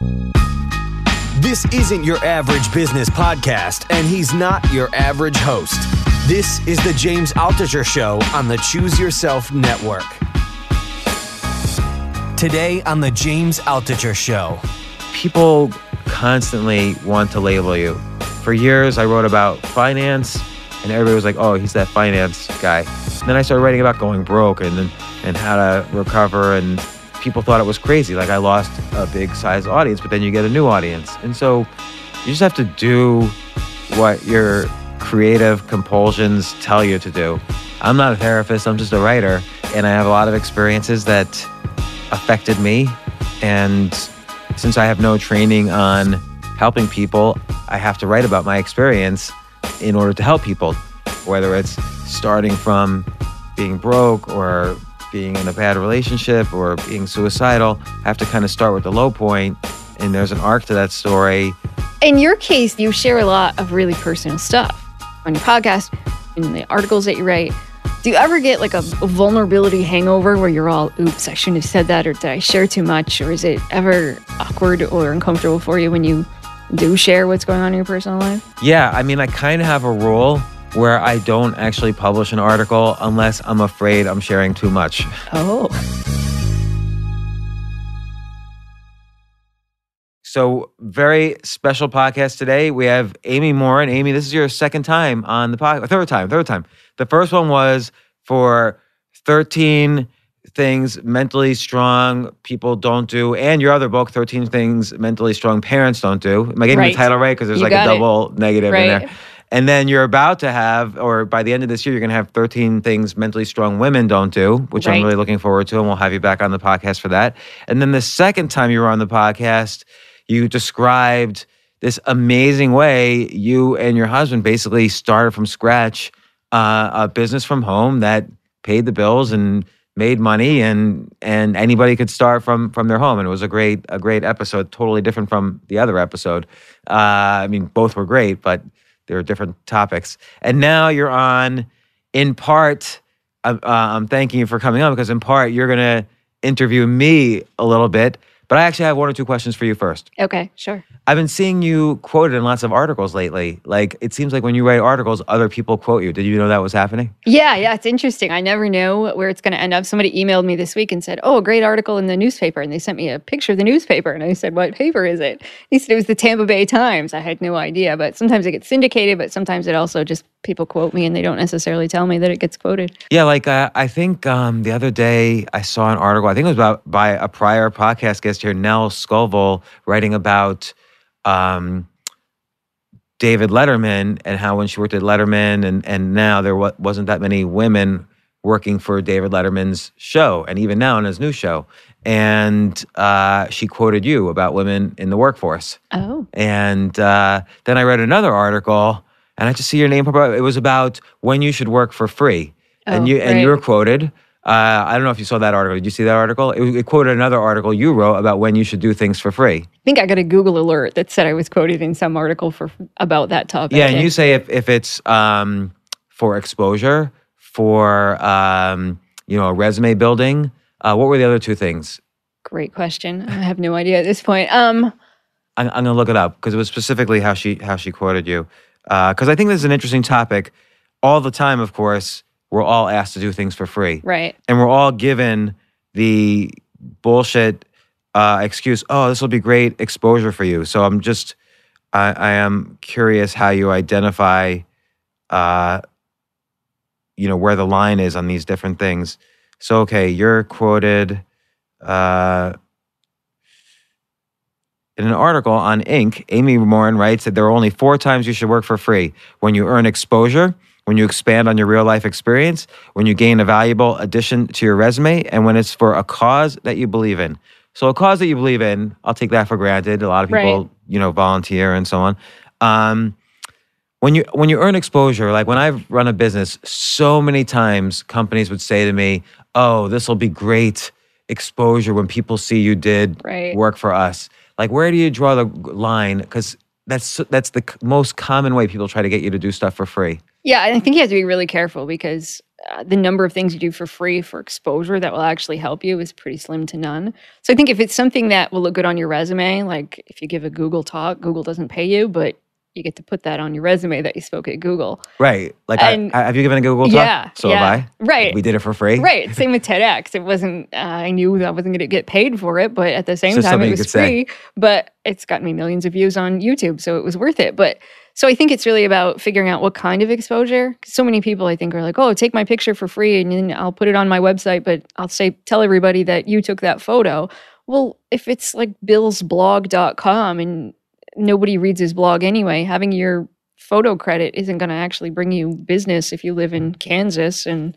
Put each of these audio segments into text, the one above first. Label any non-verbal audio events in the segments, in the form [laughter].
This isn't your average business podcast, and he's not your average host. This is the James Altucher Show on the Choose Yourself Network. Today on the James Altucher Show. People constantly want to label you. For years, I wrote about finance, and everybody was like, oh, he's that finance guy. And then I started writing about going broke and, and how to recover and people thought it was crazy. Like I lost a big size audience, but then you get a new audience. And so you just have to do what your creative compulsions tell you to do. I'm not a therapist, I'm just a writer. And I have a lot of experiences that affected me. And since I have no training on helping people, I have to write about my experience in order to help people, whether it's starting from being broke or being in a bad relationship or being suicidal, I have to kind of start with the low point, and there's an arc to that story. In your case, you share a lot of really personal stuff on your podcast, in the articles that you write. Do you ever get like a, a vulnerability hangover where you're all, oops, I shouldn't have said that, or did I share too much? Or is it ever awkward or uncomfortable for you when you do share what's going on in your personal life? Yeah, I mean, I kind of have a rule where I don't actually publish an article unless I'm afraid I'm sharing too much. Oh. So, very special podcast today. We have Amy Morin. Amy, this is your second time on the podcast, third time, third time. The first one was for 13 things mentally strong people don't do, and your other book, 13 Things Mentally Strong Parents Don't Do. Am I getting Right. the title right? Because there's You like a got it. double negative in there. And then you're about to have, or by the end of this year, you're going to have 13 things mentally strong women don't do, which I'm really looking forward to. And we'll have you back on the podcast for that. And then the second time you were on the podcast, you described this amazing way you and your husband basically started from scratch uh, a business from home that paid the bills and made money and and anybody could start from from their home and it was a great a great episode totally different from the other episode uh, i mean both were great but they are different topics. And now you're on in part uh, uh, i'm thanking you for coming on because in part you're going to interview me a little bit but i actually have one or two questions for you first Okay, sure. I've been seeing you quoted in lots of articles lately. Like it seems like when you write articles, other people quote you. Did you know that was happening? Yeah, yeah, it's interesting. I never know where it's going to end up. Somebody emailed me this week and said, "Oh, a great article in the newspaper," and they sent me a picture of the newspaper, and I said, "What paper is it?" He said it was the Tampa Bay Times. I had no idea, but sometimes it gets syndicated, but sometimes it also just people quote me and they don't necessarily tell me that it gets quoted. Yeah, like uh, I think um, the other day I saw an article. I think it was about by a prior podcast guest here, Nell Scovell, writing about um, David Letterman and how when she worked at Letterman and and now there wa- wasn't that many women working for David Letterman's show and even now in his new show. And uh, she quoted you about women in the workforce. Oh, And uh, then I read another article, and I just see your name pop up. It was about when you should work for free, and Oh, you and you were quoted. Uh, I don't know if you saw that article. Did you see that article? It, it quoted another article you wrote about when you should do things for free. I think I got a Google alert that said I was quoted in some article for about that topic. Yeah, and you say if if it's um, for exposure, for um, you know, resume building. Uh, what were the other two things? Great question. I have no idea at this point. Um, I'm, I'm gonna look it up because it was specifically how she how she quoted you. Because I think this is an interesting topic. All the time, of course, we're all asked to do things for free, right. and we're all given the bullshit uh, excuse. Oh, this will be great exposure for you. So I'm just, I, I am curious how you identify, uh, you know, where the line is on these different things. So okay, you're quoted. Uh, in an article on Inc., Amy Morin writes that there are only four times you should work for free when you earn exposure, when you expand on your real life experience, when you gain a valuable addition to your resume, and when it's for a cause that you believe in. So a cause that you believe in, I'll take that for granted. A lot of people, Right. you know, volunteer and so on. Um, when you when you earn exposure, like when I've run a business, so many times companies would say to me, "Oh, this will be great exposure when people see you did Right. work for us." Like, where do you draw the line? Because that's that's the most common way people try to get you to do stuff for free. Yeah, I think you have to be really careful because uh, the number of things you do for free for exposure that will actually help you is pretty slim to none. So I think if it's something that will look good on your resume, like if you give a Google talk, Google doesn't pay you, but you get to put that on your resume that you spoke at Google. Right. Like, And- I- have you given a Google talk? yeah, So yeah, have I. Right. We did it for free. Right. [laughs] Same with TEDx. It wasn't, uh, I knew I wasn't going to get paid for it, but at the same So time, it was could say. free. But it's gotten me millions of views on YouTube. So it was worth it. But so I think it's really about figuring out what kind of exposure. So many people, I think, are like, oh, take my picture for free and then I'll put it on my website, but I'll say, tell everybody that you took that photo. Well, if it's like billsblog.com and nobody reads his blog anyway, having your photo credit isn't going to actually bring you business if you live in Kansas and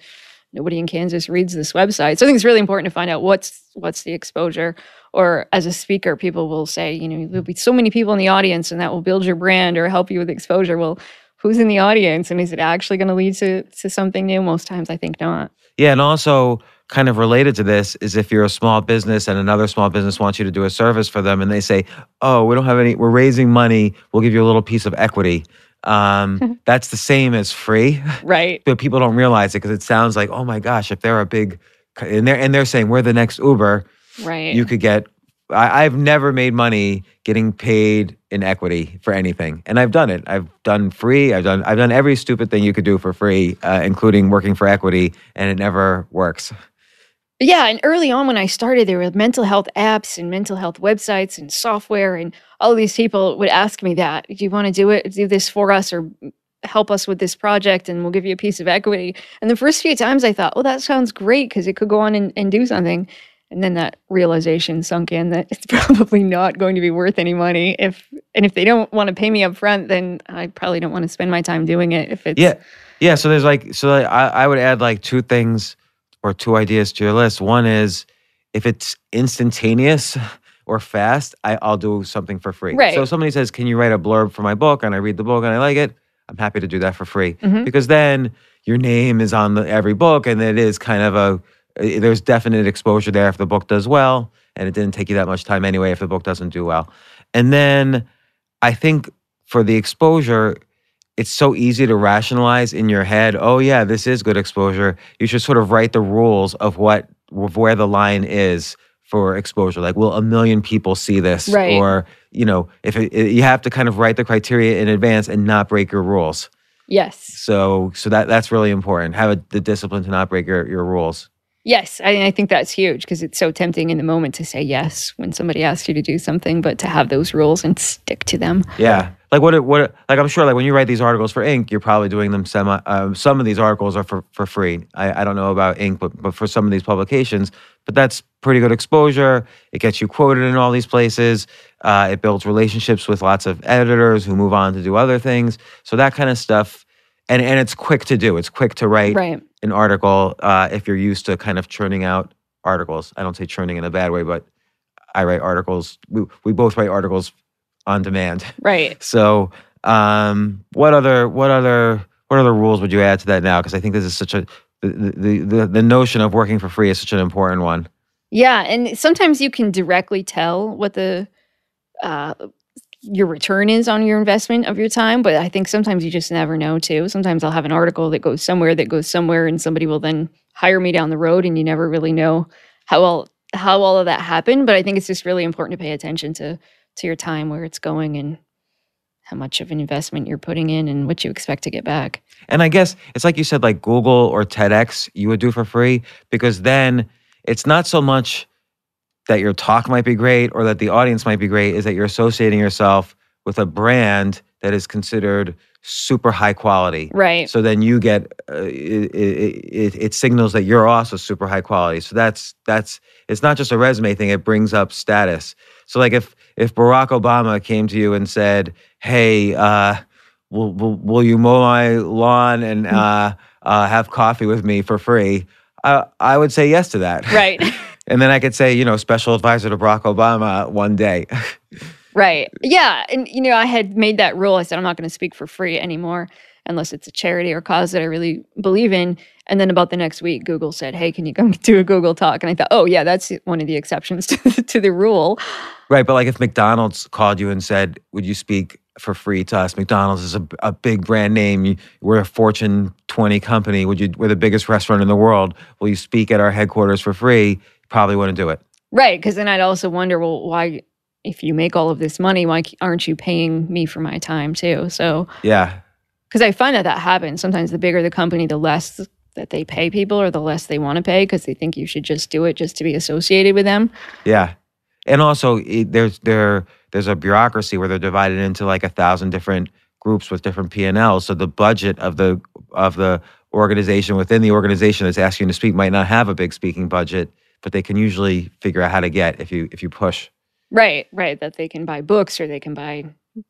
nobody in Kansas reads this website. So I think it's really important to find out what's what's the exposure. Or as a speaker, people will say, you know, there'll be so many people in the audience and that will build your brand or help you with exposure. Well, who's in the audience and is it actually going to lead to to something new? Most times I think not. Yeah, and also kind of related to this is if you're a small business and another small business wants you to do a service for them, and they say, "Oh, we don't have any. We're raising money. We'll give you a little piece of equity." Um, [laughs] that's the same as free, Right. [laughs] but people don't realize it because it sounds like, "Oh my gosh, if they're a big," and they're and they're saying we're the next Uber, Right. you could get. I, I've never made money getting paid in equity for anything, and I've done it. I've done free. I've done. I've done every stupid thing you could do for free, uh, including working for equity, and it never works. Yeah, and early on when I started, there were mental health apps and mental health websites and software, and all these people would ask me that. Do you want to do it? Do this for us, or help us with this project, and we'll give you a piece of equity. And the first few times, I thought, well, that sounds great," because it could go on and, and do something. And then that realization sunk in that it's [laughs] probably not going to be worth any money. If and if they don't want to pay me up front, then I probably don't want to spend my time doing it. If it's Yeah, yeah. So there's like, so I, I would add like two things or two ideas to your list. One is if it's instantaneous [laughs] or fast, I, I'll do something for free. Right. So if somebody says, "Can you write a blurb for my book?" and I read the book and I like it, I'm happy to do that for free Mhm. because then your name is on the, every book, and it is kind of a there's definite exposure there if the book does well, and it didn't take you that much time anyway if the book doesn't do well. And then I think for the exposure, it's so easy to rationalize in your head, oh yeah, this is good exposure. You should sort of write the rules of what of where the line is for exposure. Like, will a million people see this? Right. Or you know, if it, it- you have to kind of write the criteria in advance and not break your rules. yes, So, so that that's really important. Have a, the discipline to not break your, your rules. Yes, I, I think that's huge because it's so tempting in the moment to say yes when somebody asks you to do something, but to have those rules and stick to them. Yeah. Like what? What? Like I'm sure. Like when you write these articles for Inc., you're probably doing them semi. Um, some of these articles are for, for free. I, I don't know about Inc., but but for some of these publications, but that's pretty good exposure. It gets you quoted in all these places. Uh, it builds relationships with lots of editors who move on to do other things. So that kind of stuff, and and it's quick to do. It's quick to write Right. An article uh, if you're used to kind of churning out articles. I don't say churning in a bad way, but I write articles. We we both write articles on demand. [laughs] Right. So, um, what other what other what other rules would you add to that now? Because I think this is such a the, the the the notion of working for free is such an important one. Yeah. And sometimes you can directly tell what the, uh, your return is on your investment of your time, but I think sometimes you just never know too. Sometimes I'll have an article that goes somewhere that goes somewhere, and somebody will then hire me down the road, and you never really know how all how all of that happened. But I think it's just really important to pay attention to to your time, where it's going, and how much of an investment you're putting in, and what you expect to get back. And I guess it's like you said, like Google or TEDx, you would do for free because then it's not so much that your talk might be great or that the audience might be great, is that you're associating yourself with a brand that is considered super high quality. Right. So then you get uh, it, it, it signals that you're also super high quality. So that's that's it's not just a resume thing. It brings up status. So like if if Barack Obama came to you and said, "Hey, uh, will, will will you mow my lawn and [laughs] uh, uh, have coffee with me for free?" I I would say yes to that. Right. [laughs] and then I could say, you know, special advisor to Barack Obama one day. [laughs] Right. Yeah. And, you know, I had made that rule. I said, I'm not going to speak for free anymore unless it's a charity or cause that I really believe in. And then about the next week, Google said, Hey, can you come [laughs] do a Google talk? And I thought, Oh, yeah, that's one of the exceptions [laughs] to, the- to the rule. right. But like if McDonald's called you and said, would you speak for free to us? McDonald's is a, a big brand name. We're a Fortune 20 company. Would you, we're the biggest restaurant in the world. Will you speak at our headquarters for free? Probably wouldn't do it. Right. Because then I'd also wonder, well, why, if you make all of this money, why aren't you paying me for my time too? So, Yeah. because I find that that happens. Sometimes the bigger the company, the less that they pay people or the less they want to pay because they think you should just do it just to be associated with them. Yeah, and also it, there's there there's a bureaucracy where they're divided into like a thousand different groups with different P and Ls. So the budget of the of the organization within the organization that's asking you to speak might not have a big speaking budget, but they can usually figure out how to get if you if you push. Right, right. That they can buy books or they can buy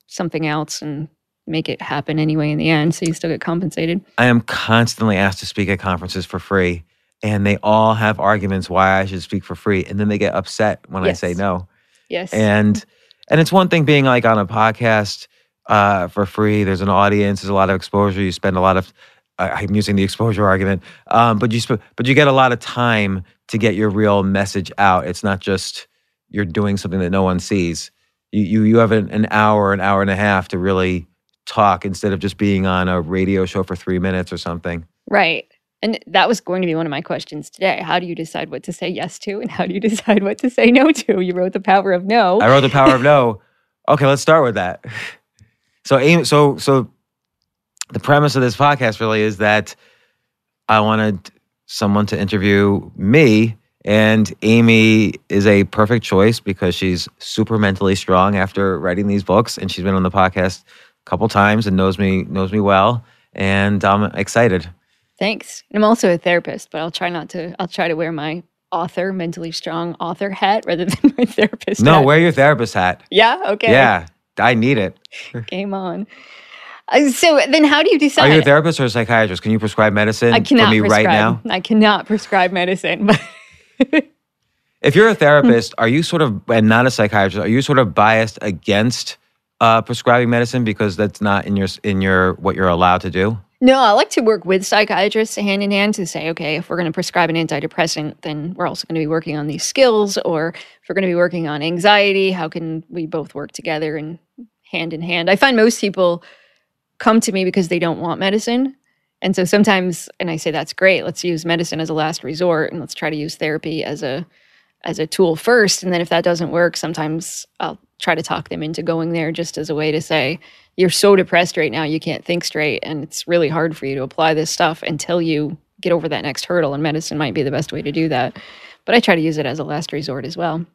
something else and make it happen anyway in the end. So you still get compensated. I am constantly asked to speak at conferences for free, and they all have arguments why I should speak for free, and then they get upset when I say no. Yes. and and it's one thing being like on a podcast uh, for free. There's an audience. There's a lot of exposure. You spend a lot of. I I'm using the exposure argument, um, but you sp- but you get a lot of time to get your real message out. It's not just you're doing something that no one sees. You you you have an, an hour, an hour and a half to really talk instead of just being on a radio show for three minutes or something. right. And that was going to be one of my questions today. How do you decide what to say yes to and how do you [laughs] decide what to say no to? You wrote The Power of No. I wrote the power of no. [laughs] Okay, let's start with that. So, aim, so, so, the premise of this podcast really is that I wanted someone to interview me, and Amy is a perfect choice because she's super mentally strong after writing these books, and she's been on the podcast a couple times and knows me knows me well, and I'm excited. Thanks. I'm also a therapist, but I'll try not to, I'll try to wear my author, mentally strong author hat rather [laughs] than my therapist No, hat. wear your therapist hat. Yeah. Okay. Yeah, I need it. Game on. Uh, so then how do you decide? Are you a therapist or a psychiatrist? Can you prescribe medicine I cannot for me prescribe. right now? I cannot prescribe medicine, but [laughs] If you're a therapist, are you sort of, and not a psychiatrist, are you sort of biased against uh, prescribing medicine because that's not in your in your what you're allowed to do? No, I like to work with psychiatrists hand in hand to say, okay, if we're going to prescribe an antidepressant, then we're also going to be working on these skills. Or if we're going to be working on anxiety, how can we both work together and hand in hand? I find most people come to me because they don't want medicine. And so sometimes, and I say that's great. Let's use medicine as a last resort, and let's try to use therapy as a as a tool first. And then if that doesn't work, sometimes I'll try to talk them into going there just as a way to say, you're so depressed right now, you can't think straight. And it's really hard for you to apply this stuff until you get over that next hurdle. And medicine might be the best way to do that. But I try to use it as a last resort as well.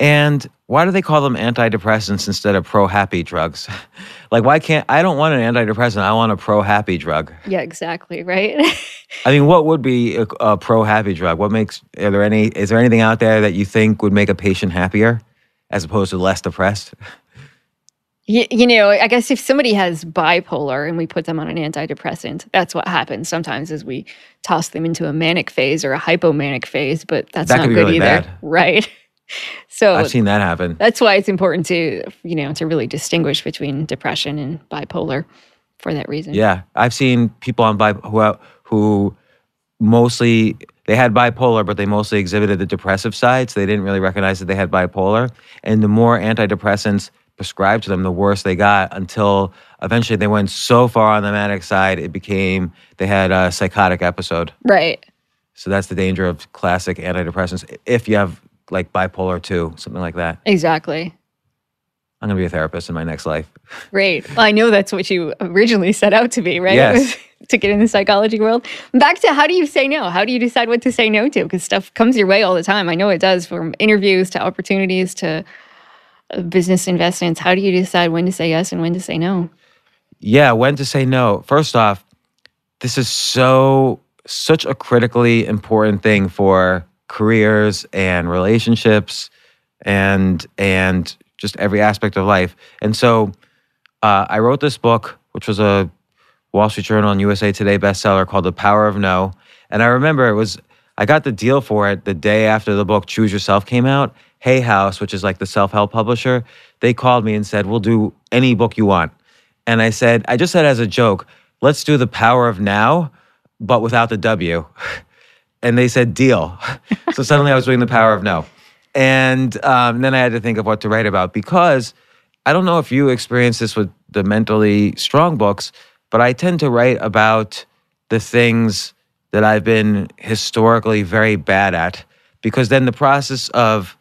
And why do they call them antidepressants instead of pro happy drugs? [laughs] like, why can't I don't want an antidepressant? I want a pro happy drug. Yeah, exactly. Right. [laughs] I mean, what would be a, a pro happy drug? What makes are there any? Is there anything out there that you think would make a patient happier as opposed to less depressed? you, you know, I guess if somebody has bipolar and we put them on an antidepressant, that's what happens sometimes is we toss them into a manic phase or a hypomanic phase, but that's That not good really either. bad. Right. [laughs] So I've seen that happen. that's why it's important to you know to really distinguish between depression and bipolar for that reason Yeah, I've seen people on bi- who uh, who mostly they had bipolar, but they mostly exhibited the depressive side, so they didn't really recognize that they had bipolar. And the more antidepressants prescribed to them, the worse they got until eventually they went so far on the manic side, it became they had a psychotic episode. right So that's the danger of classic antidepressants. If you have like bipolar two, something like that. exactly. I'm gonna be a therapist in my next life. great. Well, i know that's what you originally set out to be right? Yes. [laughs] To get in the psychology world. Back to how do you say no? How do you decide what to say no to? Because stuff comes your way all the time. I know it does from interviews to opportunities to uh, business investments. How do you decide when to say yes and when to say no? Yeah, when to say no. First off, this is so such a critically important thing for careers and relationships and and just every aspect of life. And so uh, I wrote this book, which was a Wall Street Journal and USA Today bestseller called The Power of No. And I remember it was I got the deal for it the day after the book Choose Yourself came out. Hay House, which is like the self help publisher, they called me and said, We'll do any book you want. And I said, I just said as a joke, let's do The Power of Now, but without the W. [laughs] And they said, Deal. so suddenly I was doing The Power of No. And um, then I had to think of what to write about because I don't know if you experience this with the mentally strong books, but I tend to write about the things that I've been historically very bad at because then the process of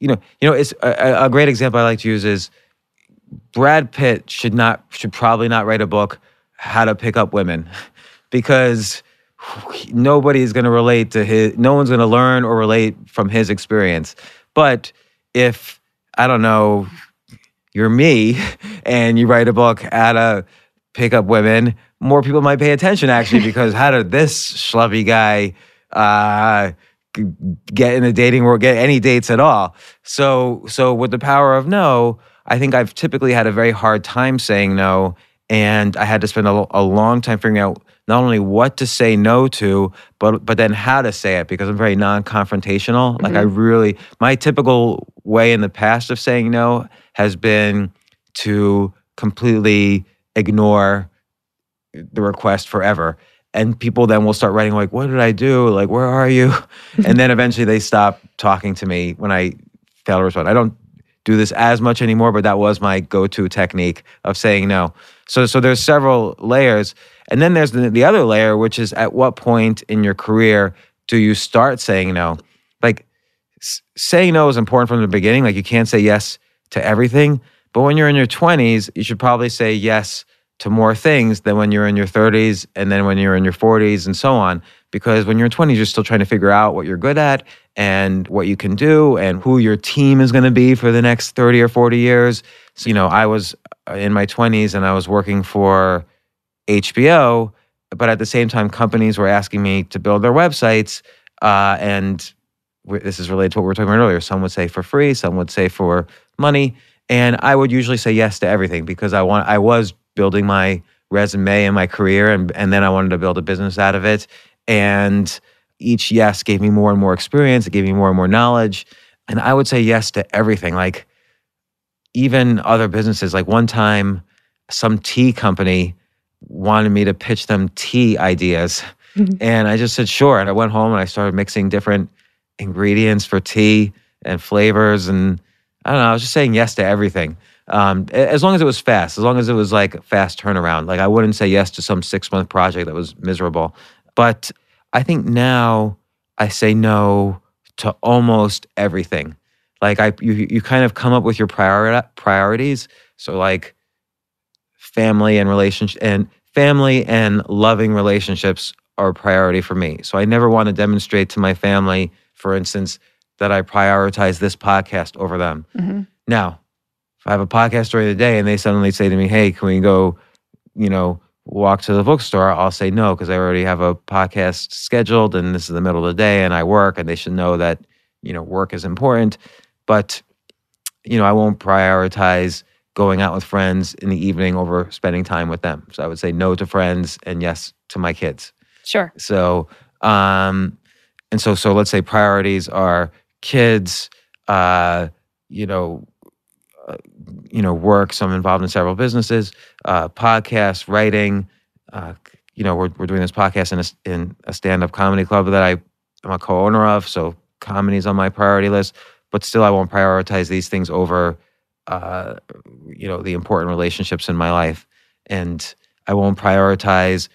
you know, you know, it's a, a great example I like to use is Brad Pitt should not should probably not write a book how to pick up women because nobody is going to relate to his no one's going to learn or relate from his experience but if i don't know you're me [laughs] and you write a book how to pick up women more people might pay attention actually [laughs] because how did this schlubby guy uh, get in the dating world, get any dates at all? So, so with the power of no, I think I've typically had a very hard time saying no, and I had to spend a, a long time figuring out not only what to say no to, but but then how to say it because I'm very non-confrontational. Mm-hmm. Like I really, my typical way in the past of saying no has been to completely ignore the request forever. And people then will start writing like, "What did I do? Like, where are you?" [laughs] and then eventually they stop talking to me when I fail to respond. I don't do this as much anymore, but that was my go-to technique of saying no. So, so there's several layers, and then there's the, the other layer, which is at what point in your career do you start saying no? Like s- saying no is important from the beginning. Like you can't say yes to everything, but when you're in your 20s, you should probably say yes to more things than when you're in your 30s and then when you're in your 40s and so on. Because when you're in 20s, you're still trying to figure out what you're good at and what you can do and who your team is going to be for the next 30 or 40 years. So, you know, I was in my 20s and I was working for HBO, but at the same time, companies were asking me to build their websites. Uh, and this is related to what we were talking about earlier. Some would say for free, some would say for money. And I would usually say yes to everything because I want I was building my resume and my career and and then I wanted to build a business out of it. And each yes gave me more and more experience, it gave me more and more knowledge. And I would say yes to everything. Like even other businesses. Like one time some tea company wanted me to pitch them tea ideas. and I just said sure. And I went home and I started mixing different ingredients for tea and flavors and I don't know. I was just saying yes to everything. Um, as long as it was fast, as long as it was like fast turnaround. Like I wouldn't say yes to some six month project that was miserable. But I think now I say no to almost everything. Like I, you, you kind of come up with your priori- priorities. So like family and relationship and family and loving relationships are a priority for me. So I never want to demonstrate to my family, for instance, that I prioritize this podcast over them. Mm-hmm. Now, if I have a podcast during the day and they suddenly say to me, "Hey, can we go, you know, walk to the bookstore?" I'll say no because I already have a podcast scheduled and this is the middle of the day and I work and they should know that, you know, work is important. But you know, I won't prioritize going out with friends in the evening over spending time with them. So I would say no to friends and yes to my kids. Sure. So, um, and so, so let's say priorities are kids, uh, you know, uh, you know, work. So I'm involved in several businesses, uh, podcasts, writing. Uh, you know, we're we're doing this podcast in a, in a stand up comedy club that I am a co-owner of. So comedy is on my priority list, but still, I won't prioritize these things over, uh, you know, the important relationships in my life, and I won't prioritize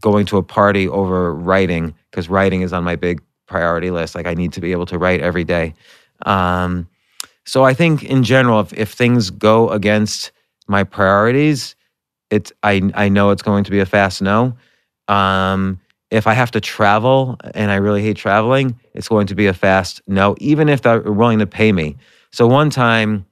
going to a party over writing because writing is on my big priority list. Like I need to be able to write every day. Um, so I think in general, if, if things go against my priorities, it's I I know it's going to be a fast no. Um, if I have to travel and I really hate traveling, it's going to be a fast no, even if they're willing to pay me. So one time,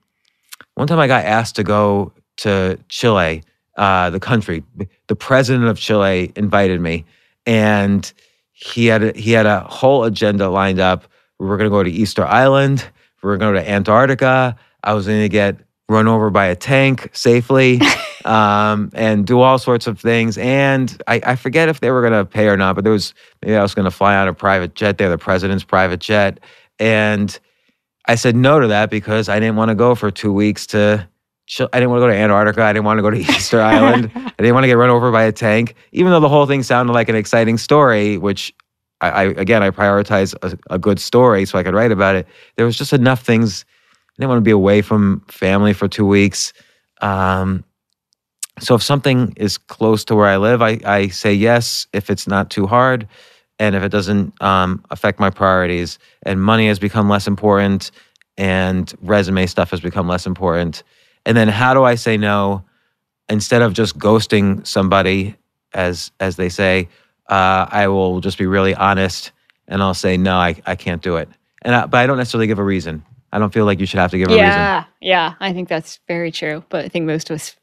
one time I got asked to go to Chile, uh, the country. The president of Chile invited me, and he had a, he had a whole agenda lined up. We were going to go to Easter Island. We were going to go to Antarctica. I was going to get run over by a tank safely, [laughs] um, and do all sorts of things. And I, I forget if they were going to pay or not, but there was maybe I was going to fly on a private jet there, the president's private jet. And I said no to that because I didn't want to go for two weeks to. chill- I didn't want to go to Antarctica. I didn't want to go to Easter [laughs] Island. I didn't want to get run over by a tank, even though the whole thing sounded like an exciting story, which I, I again I prioritize a, a good story so I could write about it. There was just enough things. I didn't want to be away from family for two weeks. Um, so if something is close to where I live, I, I say yes if it's not too hard, and if it doesn't um, affect my priorities. And money has become less important, and resume stuff has become less important. And then how do I say no instead of just ghosting somebody, as as they say? Uh, I will just be really honest, and I'll say no, I, I can't do it. And I, but I don't necessarily give a reason. I don't feel like you should have to give a reason. Yeah, yeah, I think that's very true. But I think most of us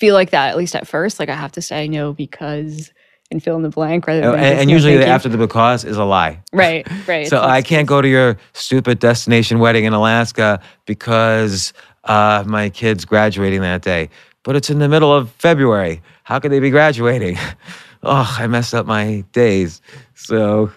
feel like that, at least at first. Like I have to say no because and fill in the blank rather than And, and usually after the because is a lie. [laughs] [laughs] right, right. So I can't go to your stupid destination wedding in Alaska because uh, my kid's graduating that day. But it's in the middle of February. How could they be graduating? [laughs] oh, I messed up my days. So,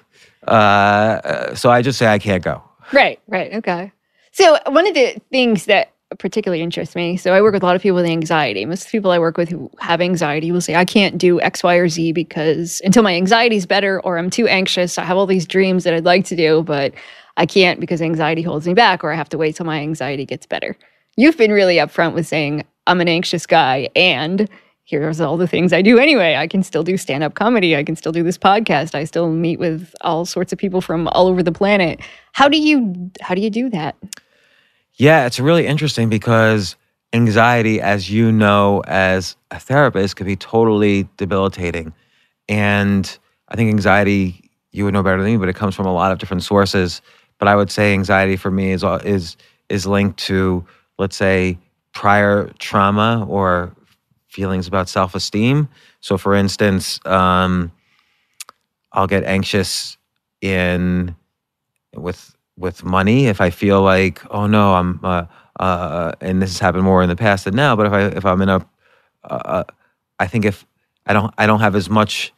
uh, uh, so I just say I can't go. Right, right. Okay. So, one of the things that particularly interests me so, I work with a lot of people with anxiety. Most people I work with who have anxiety will say, I can't do X, Y, or Z because until my anxiety is better or I'm too anxious, I have all these dreams that I'd like to do, but I can't because anxiety holds me back or I have to wait till my anxiety gets better. You've been really upfront with saying, I'm an anxious guy and here's all the things I do anyway. I can still do stand up comedy. I can still do this podcast. I still meet with all sorts of people from all over the planet. How do you how do you do that? Yeah, it's really interesting because anxiety, as you know, as a therapist, could be totally debilitating. And I think anxiety, you would know better than me, but it comes from a lot of different sources. But I would say anxiety for me is is is linked to, let's say, prior trauma or feelings about self esteem. So, for instance, um, I'll get anxious in with with money if I feel like, oh no, I'm, uh, uh, and this has happened more in the past than now. But if I if I'm in a, uh, I think if I don't I don't have as much.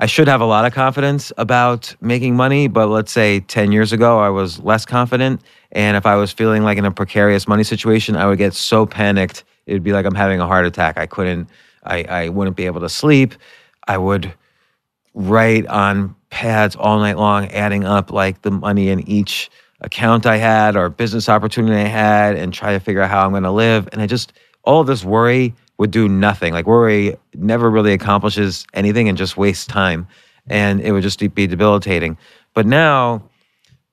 I should have a lot of confidence about making money, but let's say 10 years ago, I was less confident. And if I was feeling like in a precarious money situation, I would get so panicked. It would be like I'm having a heart attack. I couldn't, I, I wouldn't be able to sleep. I would write on pads all night long, adding up like the money in each account I had or business opportunity I had and try to figure out how I'm going to live. And I just, all this worry would do nothing. Like worry never really accomplishes anything and just wastes time. And it would just be debilitating. But now,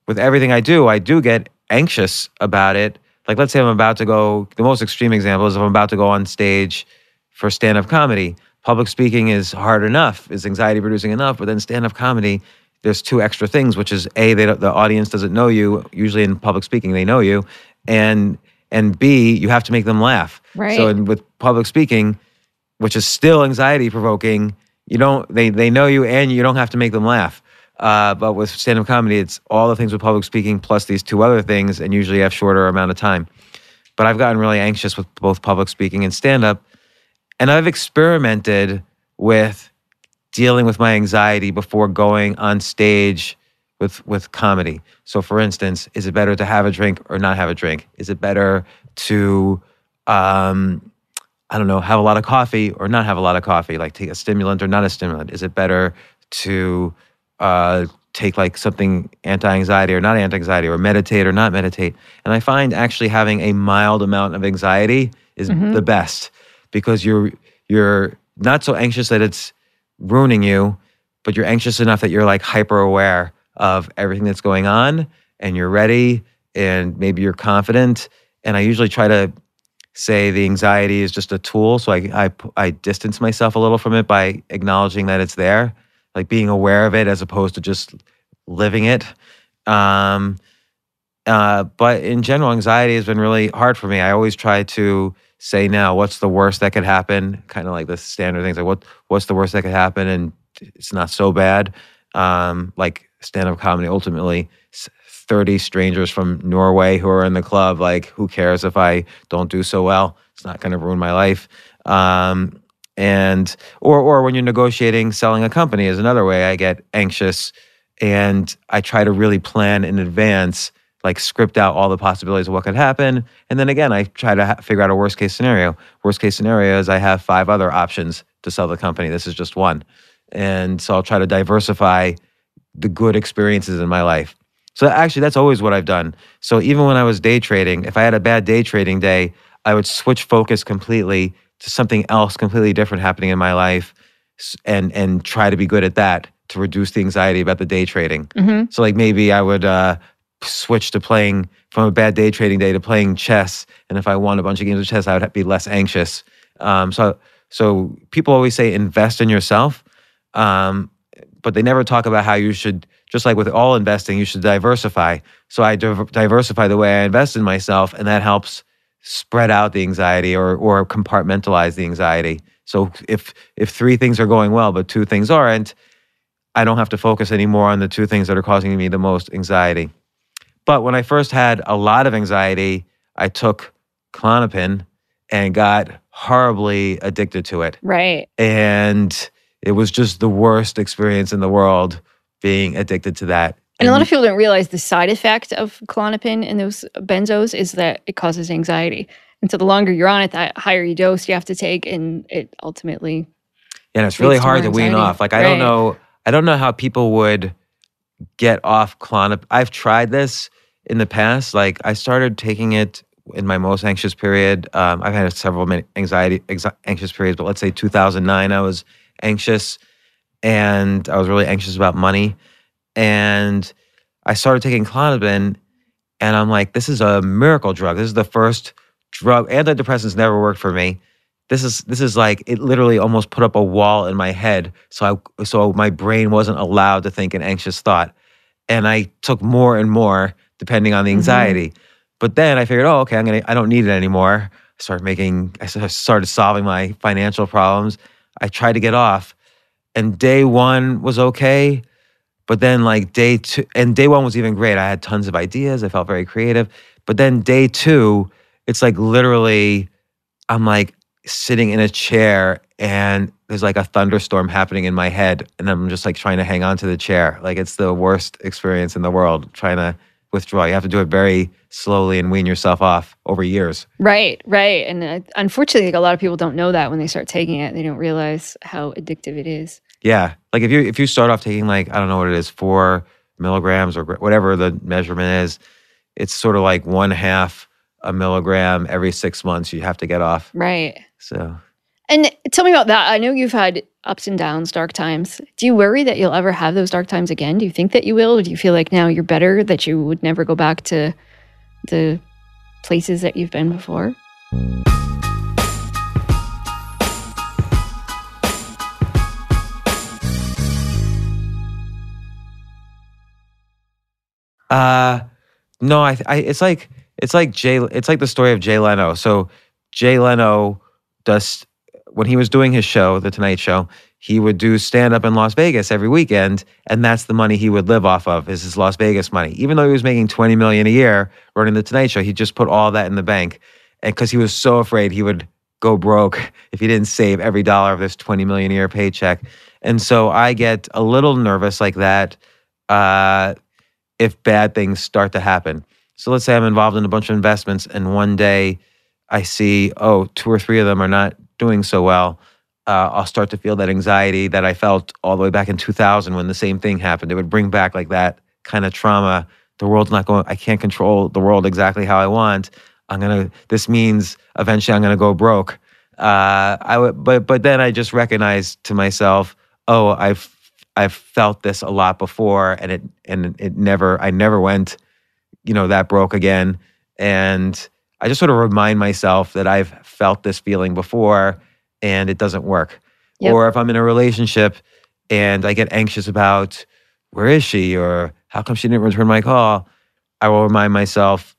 with everything I do, I do get anxious about it. Like, let's say I'm about to go, the most extreme example is if I'm about to go on stage for stand up comedy. Public speaking is hard enough, is anxiety producing enough, but then stand up comedy, there's two extra things, which is A, they don't, the audience doesn't know you. Usually in public speaking, they know you. And and B, you have to make them laugh. Right. So in, with public speaking, which is still anxiety provoking, you don't they they know you and you don't have to make them laugh. Uh, but with stand-up comedy, it's all the things with public speaking plus these two other things, and usually have shorter amount of time. But I've gotten really anxious with both public speaking and stand-up, and I've experimented with dealing with my anxiety before going on stage with with comedy. So, for instance, is it better to have a drink or not have a drink? Is it better to um, I don't know, have a lot of coffee or not have a lot of coffee, like take a stimulant or not a stimulant? Is it better to uh, take like something anti anxiety or not anti anxiety or meditate or not meditate? And I find actually having a mild amount of anxiety is the best because you're you're not so anxious that it's ruining you, but you're anxious enough that you're like hyper aware of everything that's going on and you're ready and maybe you're confident. And I usually try to say the anxiety is just a tool. So I, I, I distance myself a little from it by acknowledging that it's there, like being aware of it as opposed to just living it. Um, uh, but in general, anxiety has been really hard for me. I always try to say now, what's the worst that could happen? Kind of like the standard things, like what what's the worst that could happen, and it's not so bad. Um, like stand up comedy, ultimately, 30 strangers from Norway who are in the club. Like, who cares if I don't do so well? It's not going to ruin my life. Um, and or or when you're negotiating selling a company is another way I get anxious, and I try to really plan in advance, like script out all the possibilities of what could happen, and then again I try to ha- figure out a worst case scenario. Worst case scenario is I have five other options to sell the company. This is just one, and so I'll try to diversify the good experiences in my life. So actually, that's always what I've done. So even when I was day trading, if I had a bad day trading day, I would switch focus completely to something else completely different happening in my life and and try to be good at that to reduce the anxiety about the day trading. Mm-hmm. So like maybe I would uh, switch to playing from a bad day trading day to playing chess, and if I won a bunch of games of chess, I would be less anxious. Um, so so people always say invest in yourself, um, but they never talk about how you should. Just like with all investing, you should diversify. So I div- diversify the way I invest in myself, and that helps spread out the anxiety or or compartmentalize the anxiety. So if if three things are going well but two things aren't, I don't have to focus anymore on the two things that are causing me the most anxiety. But when I first had a lot of anxiety, I took Klonopin and got horribly addicted to it. Right. And it was just the worst experience in the world being addicted to that. And a lot of people don't realize the side effect of Klonopin and those benzos is that it causes anxiety. And so the longer you're on it, the higher you dose you have to take, and it ultimately. Yeah, and it's really hard to wean off. Like I don't know, I don't know how people would get off Klonopin. I've tried this in the past. Like I started taking it in my most anxious period. Um, I've had several anxiety ex- anxious periods, but let's say 2009, I was anxious, and I was really anxious about money, and I started taking Klonopin, and I'm like, this is a miracle drug. This is the first drug. Antidepressants never worked for me. This is this is like it literally almost put up a wall in my head, so I so my brain wasn't allowed to think an anxious thought, and I took more and more depending on the Mhm. anxiety. But then I figured, oh, okay, I'm gonna I don't need it anymore. I started making I started solving my financial problems. I tried to get off, and day one was okay, but then like day two, and day one was even great. I had tons of ideas. I felt very creative. But then day two, it's like literally, I'm like sitting in a chair and there's like a thunderstorm happening in my head, and I'm just like trying to hang on to the chair. Like it's the worst experience in the world trying to withdraw. You have to do it very slowly and wean yourself off over years. Right, right. And uh, unfortunately, like, a lot of people don't know that when they start taking it. They don't realize how addictive it is. Yeah, like if you if you start off taking like I don't know what it is four milligrams or gr- whatever the measurement is, it's sort of like one half a milligram every six months. You have to get off. Right. So And tell me about that. I know you've had ups and downs, dark times. Do you worry that you'll ever have those dark times again? Do you think that you will? Or do you feel like now you're better, that you would never go back to the places that you've been before? Uh no, I, I it's like it's like Jay it's like the story of Jay Leno. So Jay Leno does when he was doing his show, The Tonight Show, he would do stand up in Las Vegas every weekend, and that's the money he would live off of is his Las Vegas money. Even though he was making 20 million a year running The Tonight Show, he just put all that in the bank. And because he was so afraid he would go broke [laughs] if he didn't save every dollar of this 20 million a year paycheck. And so I get a little nervous like that. Uh, if bad things start to happen. So let's say I'm involved in a bunch of investments and one day I see, oh, two or three of them are not doing so well. Uh, I'll start to feel that anxiety that I felt all the way back in 2000 when the same thing happened. It would bring back like that kind of trauma. The world's not going, I can't control the world exactly how I want. I'm going to, this means eventually I'm going to go broke. Uh, I would, but, but then I just recognized to myself, oh, I've I've felt this a lot before, and it and it never I never went, you know, that broke again. And I just sort of remind myself that I've felt this feeling before, and it doesn't work. Yep. Or if I'm in a relationship and I get anxious about where is she or how come she didn't return my call, I will remind myself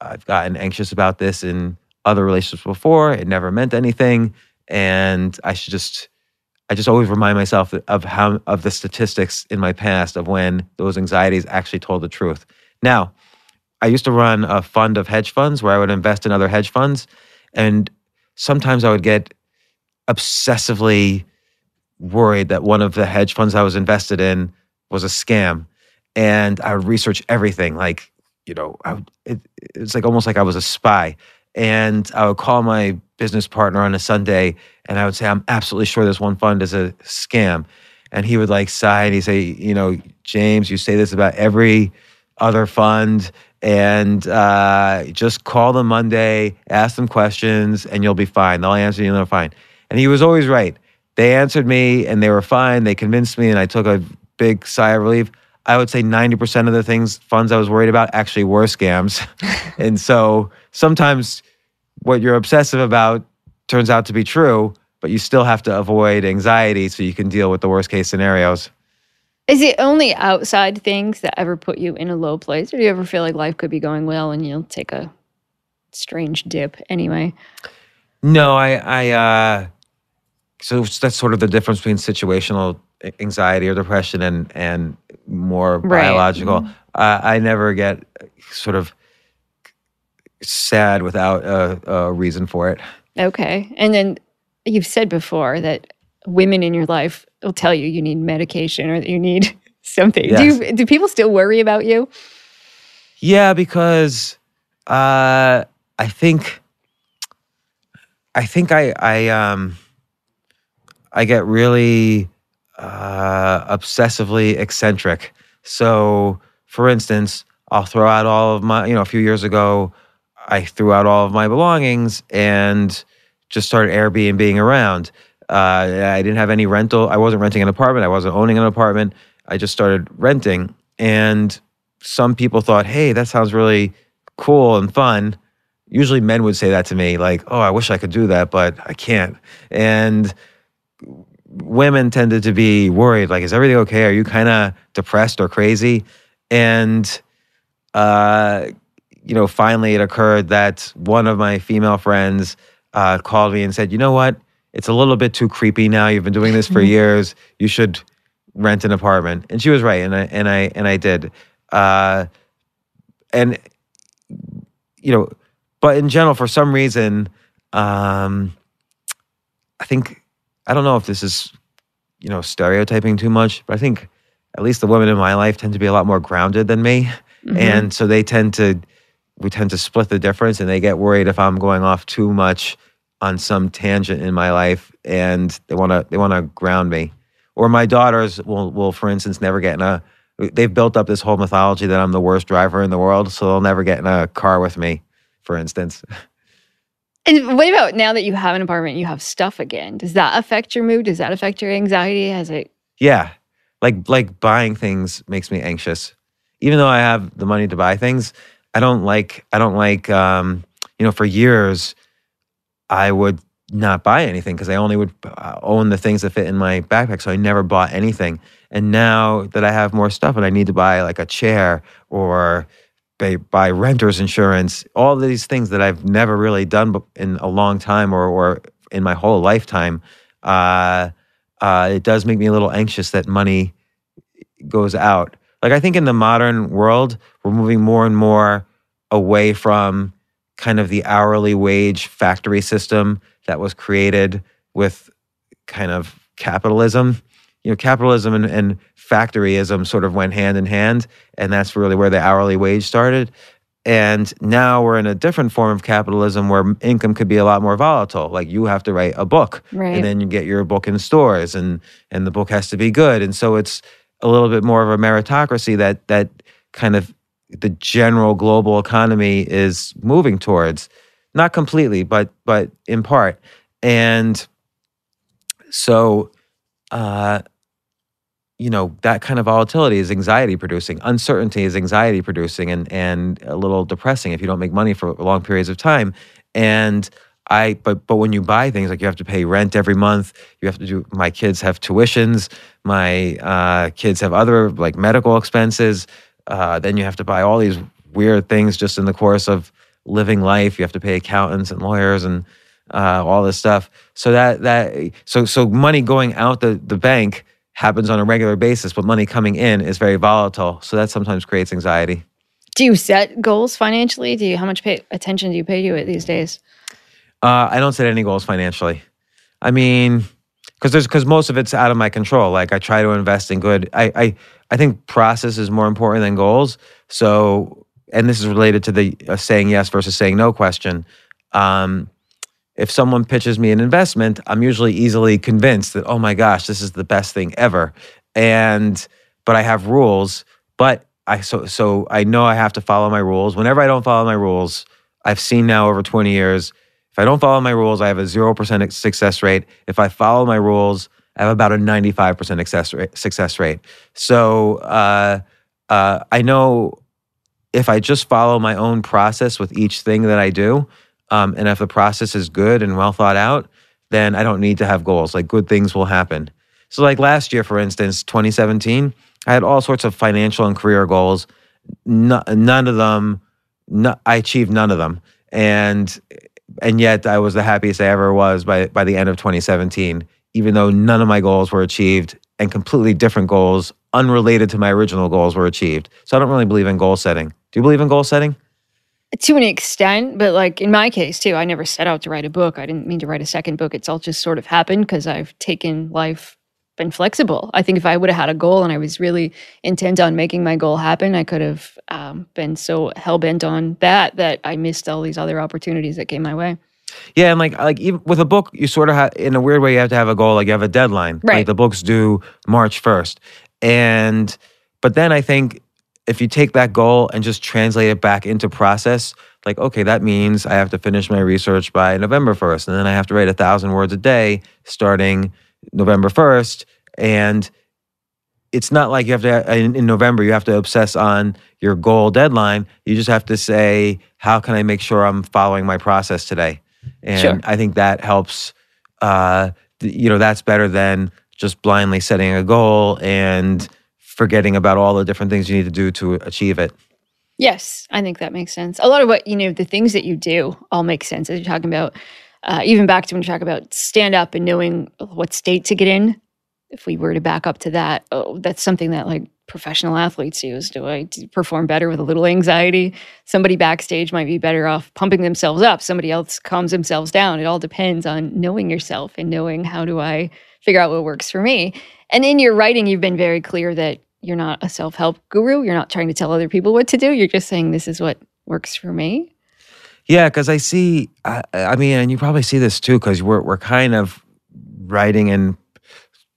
I've gotten anxious about this in other relationships before. It never meant anything, and I should just I just always remind myself of how of the statistics in my past of when those anxieties actually told the truth. Now, I used to run a fund of hedge funds where I would invest in other hedge funds. And sometimes I would get obsessively worried that one of the hedge funds I was invested in was a scam. And I would research everything. Like, you know, would, it, it's like almost like I was a spy. And I would call my business partner on a Sunday and I would say, I'm absolutely sure this one fund is a scam. And he would like sigh and he'd say, you know, James, you say this about every other fund and uh, just call them Monday, ask them questions, and you'll be fine. They'll answer you and they're fine. And he was always right. They answered me and they were fine. They convinced me, and I took a big sigh of relief. I would say 90% of the things, funds I was worried about actually were scams. [laughs] and so sometimes what you're obsessive about turns out to be true, but you still have to avoid anxiety so you can deal with the worst case scenarios. Is it only outside things that ever put you in a low place, or do you ever feel like life could be going well and you'll take a strange dip anyway? No, I, I, uh, so that's sort of the difference between situational anxiety or depression and and more Right. biological. Uh, I never get sort of sad without a, a reason for it. Okay. And then you've said before that women in your life will tell you you need medication or that you need [laughs] something. Do you, do people still worry about you? Yeah, because uh, I think I think I I um I get really uh, obsessively eccentric. So, for instance, I'll throw out all of my you know a few years ago, I threw out all of my belongings and just started Airbnb being around. Uh, I didn't have any rental. I wasn't renting an apartment. I wasn't owning an apartment. I just started renting, and some people thought, "Hey, that sounds really cool and fun." Usually, men would say that to me, like, "Oh, I wish I could do that, but I can't." And women tended to be worried, like, "Is everything okay? Are you kind of depressed or crazy?" And uh, you know, finally, it occurred that one of my female friends uh, called me and said, "You know what? It's a little bit too creepy now. You've been doing this for years. You should rent an apartment." And she was right, and I and I and I did. Uh, and you know, but in general, for some reason, um, I think I don't know if this is you know stereotyping too much, but I think at least the women in my life tend to be a lot more grounded than me, Mhm. and so they tend to we tend to split the difference, and they get worried if I'm going off too much on some tangent in my life, and they want to they want to ground me. Or my daughters will will, for instance, never get in a. They've built up this whole mythology that I'm the worst driver in the world, so they'll never get in a car with me, for instance. [laughs] And what about now that you have an apartment, you have stuff again? Does that affect your mood? Does that affect your anxiety? Has it? Yeah, like like buying things makes me anxious. Even though I have the money to buy things, I don't like I don't like um, you know for years I would not buy anything because I only would uh, own the things that fit in my backpack. So I never bought anything. And now that I have more stuff and I need to buy like a chair or buy, buy renter's insurance, all these things that I've never really done in a long time or, or in my whole lifetime, uh, uh, it does make me a little anxious that money goes out. Like I think in the modern world, we're moving more and more away from kind of the hourly wage factory system that was created with kind of capitalism. You know, capitalism and, and factoryism sort of went hand in hand, and that's really where the hourly wage started. And now we're in a different form of capitalism where income could be a lot more volatile. Like you have to write a book, Right. and then you get your book in stores, and and the book has to be good. And so it's a little bit more of a meritocracy that that kind of the general global economy is moving towards not completely but but in part. And so uh you know that kind of volatility is anxiety producing uncertainty is anxiety producing and and a little depressing if you don't make money for long periods of time. And i but but when you buy things like you have to pay rent every month you have to do my kids have tuitions my uh, kids have other like medical expenses uh, then you have to buy all these weird things just in the course of living life. You have to pay accountants and lawyers and uh, all this stuff. So that that so so money going out the the bank happens on a regular basis, but money coming in is very volatile. So that sometimes creates anxiety. Do you set goals financially? Do you how much pay, attention do you pay to it these days? Uh, I don't set any goals financially. I mean, because there's because most of it's out of my control. Like I try to invest in good. I I I think process is more important than goals. So, and this is related to the uh, saying yes versus saying no question. Um, if someone pitches me an investment, I'm usually easily convinced that oh my gosh, this is the best thing ever. And but I have rules. But I so so I know I have to follow my rules. Whenever I don't follow my rules, I've seen now over 20 years. If I don't follow my rules, I have a zero percent success rate. If I follow my rules, I have about a 95% success rate. Success rate. So uh, uh, I know if I just follow my own process with each thing that I do, um, and if the process is good and well thought out, then I don't need to have goals. Like good things will happen. So, like last year, for instance, 2017, I had all sorts of financial and career goals. No, none of them, no, I achieved none of them, and and yet I was the happiest I ever was by by the end of 2017. Even though none of my goals were achieved, and completely different goals, unrelated to my original goals, were achieved. So I don't really believe in goal setting. Do you believe in goal setting? To an extent, but like in my case too, I never set out to write a book. I didn't mean to write a second book. It's all just sort of happened because I've taken life been flexible. I think if I would have had a goal and I was really intent on making my goal happen, I could have um, been so hell bent on that that I missed all these other opportunities that came my way. Yeah, and like like even with a book, you sort of have in a weird way you have to have a goal. Like you have a deadline. Right. Like the book's due March first, and but then I think if you take that goal and just translate it back into process, like okay, that means I have to finish my research by November first, and then I have to write a thousand words a day starting November 1st. And it's not like you have to, in, in, November, you have to obsess on your goal deadline. You just have to say, how can I make sure I'm following my process today? And sure. I think that helps, uh, you know, that's better than just blindly setting a goal and forgetting about all the different things you need to do to achieve it. Yes, I think that makes sense. A lot of what, you know, the things that you do all make sense as you're talking about uh, even back to when you talk about stand up and knowing what state to get in. If we were to back up to that, oh, that's something that like professional athletes use. Do I perform better with a little anxiety? Somebody backstage might be better off pumping themselves up. Somebody else calms themselves down. It all depends on knowing yourself and knowing how do I figure out what works for me. And in your writing, you've been very clear that you're not a self help guru. You're not trying to tell other people what to do. You're just saying this is what works for me. Yeah, because I see. I, I, mean, and you probably see this too, because we're we're kind of writing in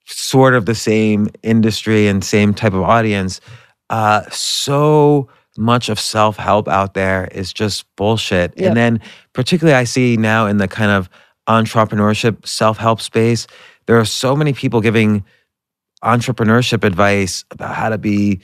sort of the same industry and same type of audience. Uh, so much of self help out there is just bullshit. Yep. And then, particularly, I see now in the kind of entrepreneurship self help space, there are so many people giving entrepreneurship advice about how to be,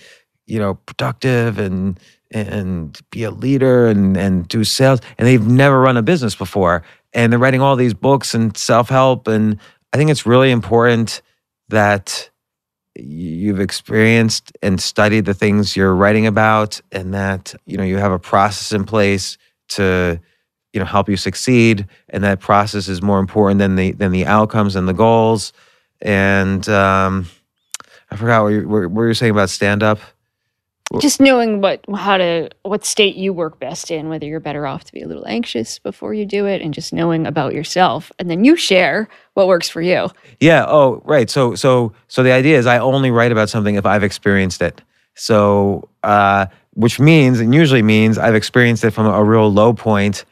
you know, productive and and be a leader and and do sales and they've never run a business before and they're writing all these books and self-help and I think it's really important that you've experienced and studied the things you're writing about and that you know you have a process in place to you know help you succeed and that process is more important than the than the outcomes and the goals. And um I forgot what you, what, you were saying about stand up just knowing what how to what state you work best in whether you're better off to be a little anxious before you do it and just knowing about yourself and then you share what works for you. Yeah oh right. So so so the idea is i only write about something if i've experienced it. So uh which means and usually means i've experienced it from a real low point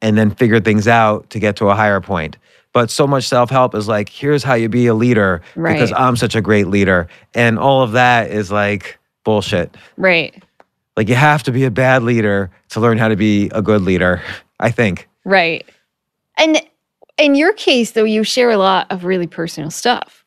and then figured things out to get to a higher point. But so much self-help is like here's how you be a leader right. because i'm such a great leader. And all of that is like bullshit. Right. Like you have to be a bad leader to learn how to be a good leader, I think. Right. And in your case, though, you share a lot of really personal stuff.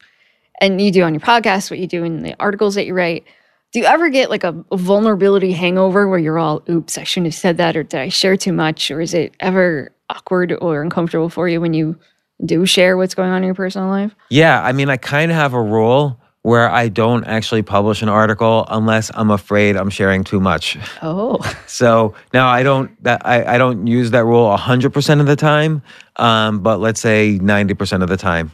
And you do on your podcast, what you do in the articles that you write. Do you ever get like a, vulnerability hangover where you're all, oops, I shouldn't have said that, or did I share too much? Or is it ever awkward or uncomfortable for you when you do share what's going on in your personal life? Yeah. I mean, I kind of have a rule where I don't actually publish an article unless I'm afraid I'm sharing too much. Oh. [laughs] So now I don't that I, I don't use that rule hundred percent of the time, um, but let's say ninety percent of the time.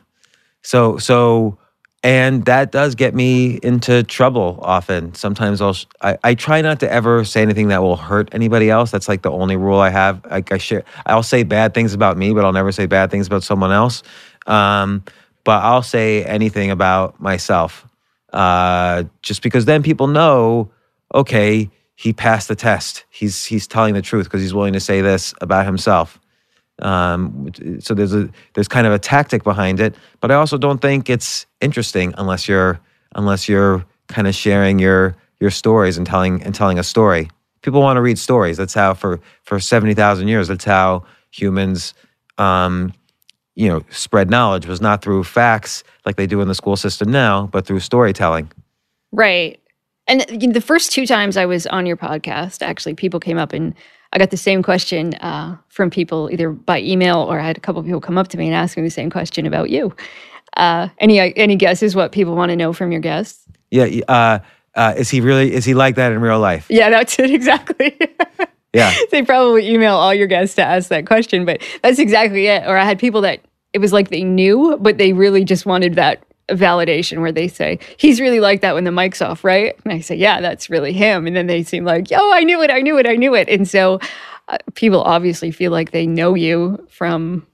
So so and that does get me into trouble often. Sometimes I'll sh- I, I try not to ever say anything that will hurt anybody else. That's like the only rule I have. Like I share, I'll say bad things about me, but I'll never say bad things about someone else. Um, but I'll say anything about myself, uh, just because then people know, okay, he passed the test. He's he's telling the truth because he's willing to say this about himself. Um, so there's a there's kind of a tactic behind it, but I also don't think it's interesting unless you're unless you're kind of sharing your your stories and telling and telling a story. People want to read stories. That's how for for seventy thousand years. That's how humans, um, you know, spread knowledge was not through facts like they do in the school system now, but through storytelling. Right. And the first two times I was on your podcast, actually, people came up and I got the same question uh, from people either by email or I had a couple of people come up to me and ask me the same question about you. Uh, any any guesses what people want to know from your guests? Yeah. Uh, uh, is he really? Is he like that in real life? Yeah, that's it [laughs] exactly. Yeah. they probably email all your guests to ask that question, but that's exactly it. Or I had people that it was like they knew, but they really just wanted that validation where they say, he's really like that when the mic's off, right? And I say, yeah, that's really him. And then they seem like, yo, I knew it, I knew it, I knew it. And so uh, people obviously feel like they know you from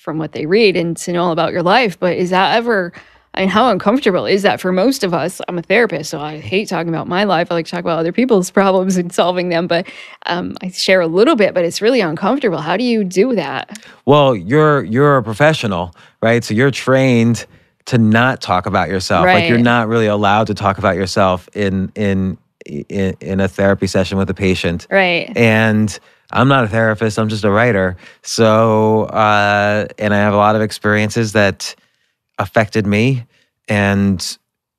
from what they read and to know all about your life. But is that ever I mean, how uncomfortable is that for most of us? I'm a therapist, so I hate talking about my life. I like to talk about other people's [laughs] problems and solving them, but um, I share a little bit, but it's really uncomfortable. How do you do that? Well, you're you're a professional, right? So you're trained to not talk about yourself. Right. Like you're not really allowed to talk about yourself in in in, in a therapy session with a patient. Right. And I'm not a therapist. I'm just a writer. So, uh, and I have a lot of experiences that affected me. And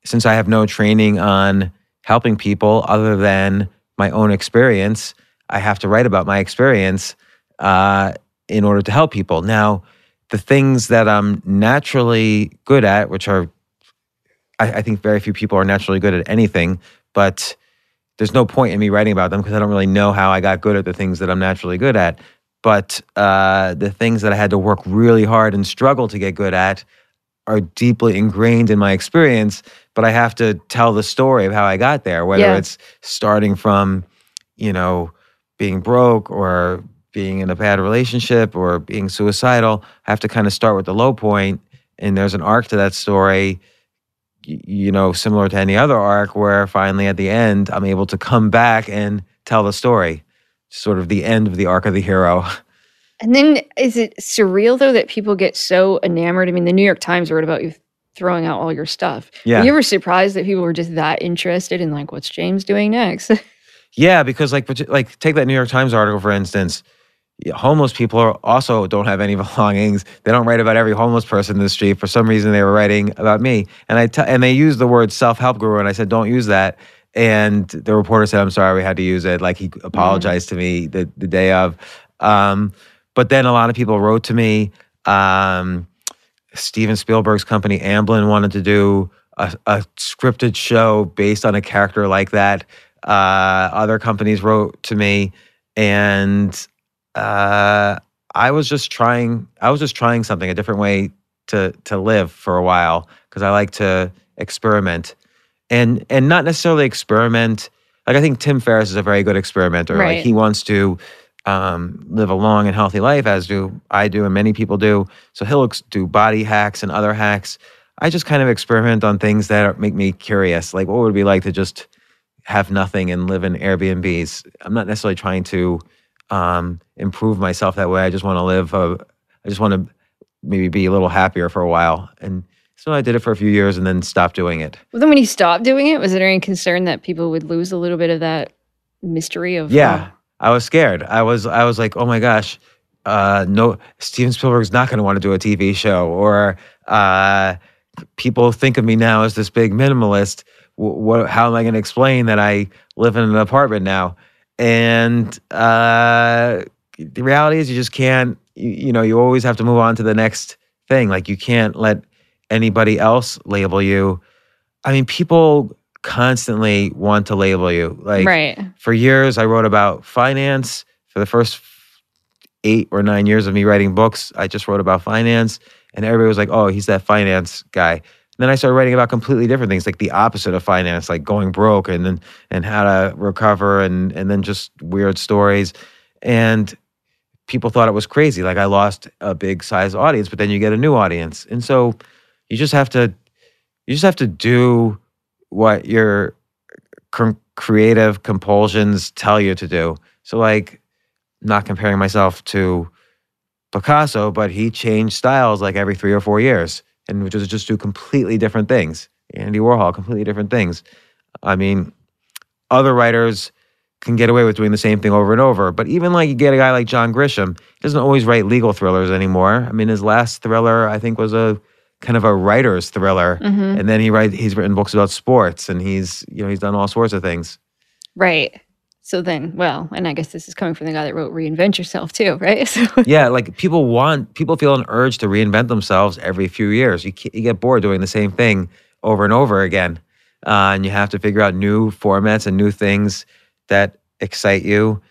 since I have no training on helping people other than my own experience, I have to write about my experience uh, in order to help people. Now, the things that I'm naturally good at, which are, I, I think very few people are naturally good at anything, but there's no point in me writing about them because I don't really know how I got good at the things that I'm naturally good at. But uh, the things that I had to work really hard and struggle to get good at are deeply ingrained in my experience. But I have to tell the story of how I got there, whether Yeah. it's starting from, you know, being broke or being in a bad relationship or being suicidal. I have to kind of start with the low point, and there's an arc to that story you know, similar to any other arc, where finally at the end, I'm able to come back and tell the story. Sort of the end of the arc of the hero. [laughs] And then is it surreal though that people get so enamored? I mean, the New York Times wrote about you throwing out all your stuff. Yeah. Were you ever surprised that people were just that interested in like what's James doing next? [laughs] Yeah, because like, like take that New York Times article for instance. Homeless people are also don't have any [laughs] belongings. They don't write about every homeless person in the street. For some reason, they were writing about me, and I t- and they used the word self help guru, and I said don't use that. And the reporter said, "I'm sorry, we had to use it." Like he apologized to me the the day of. Um, but then a lot of people wrote to me. Um, Steven Spielberg's company Amblin wanted to do a, a scripted show based on a character like that. Uh, other companies wrote to me, and uh, I was just trying. I was just trying something, a different way to to live for a while because I like to experiment, and and not necessarily experiment. Like I think Tim Ferriss is a very good experimenter. Right. Like he wants to um, live a long and healthy life, as do I do, and many people do. So he'll do body hacks and other hacks. I just kind of experiment on things that are, make me curious. Like, what would it be like to just have nothing and live in Airbnbs? I'm not necessarily trying to um, improve myself that way. I just want to live. A, I just want to maybe be a little happier for a while. And so I did it for a few years and then stopped doing it. well, then when you stopped doing it, was there any concern that people would lose a little bit of that mystery of Yeah, I was scared. I was I was like, oh my gosh, uh, no, Steven Spielberg's not going to want to do a TV show, or uh, people think of me now as this big minimalist. What? How am I going to explain that I live in an apartment now? And uh, the reality is, you just can't. You, you know, you always have to move on to the next thing. Like you can't let anybody else label you. I mean, people constantly want to label you. Like right. for years i wrote about finance for the first eight or nine years of me writing books i just wrote about finance and everybody was like oh he's that finance guy And then I started writing about completely different things, like the opposite of finance, like going broke and then and how to recover and and then just weird stories. And people thought it was crazy. Like I lost a big size audience, but then you get a new audience. And so you just have to you just have to do what your cr- creative compulsions tell you to do. So like not comparing myself to Picasso, but he changed styles like every 3 or 4 years and which was just do completely different things. Andy Warhol, completely different things. I mean, other writers can get away with doing the same thing over and over. But even like you get a guy like John Grisham, he doesn't always write legal thrillers anymore. I mean, his last thriller, I think, was a kind of a writer's thriller. Mhm. And then he write he's written books about sports and he's you know, he's done all sorts of things. Right. So then, well, and I guess this is coming from the guy that wrote Reinvent Yourself too, right? [laughs] So yeah, like people want people feel an urge to reinvent themselves every few years. You you get bored doing the same thing over and over again, uh, and you have to figure out new formats and new things that excite you.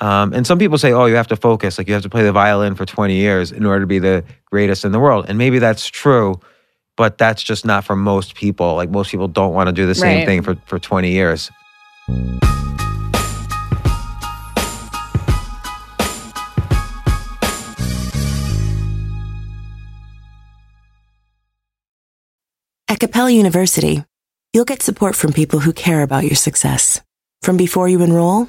Um, and some people say, "Oh, you have to focus. Like you have to play the violin for 20 years in order to be the greatest in the world." And maybe that's true, but that's just not for most people. Like most people don't want to do the same Right. thing for for 20 years. At Capella University, you'll get support from people who care about your success. From before you enroll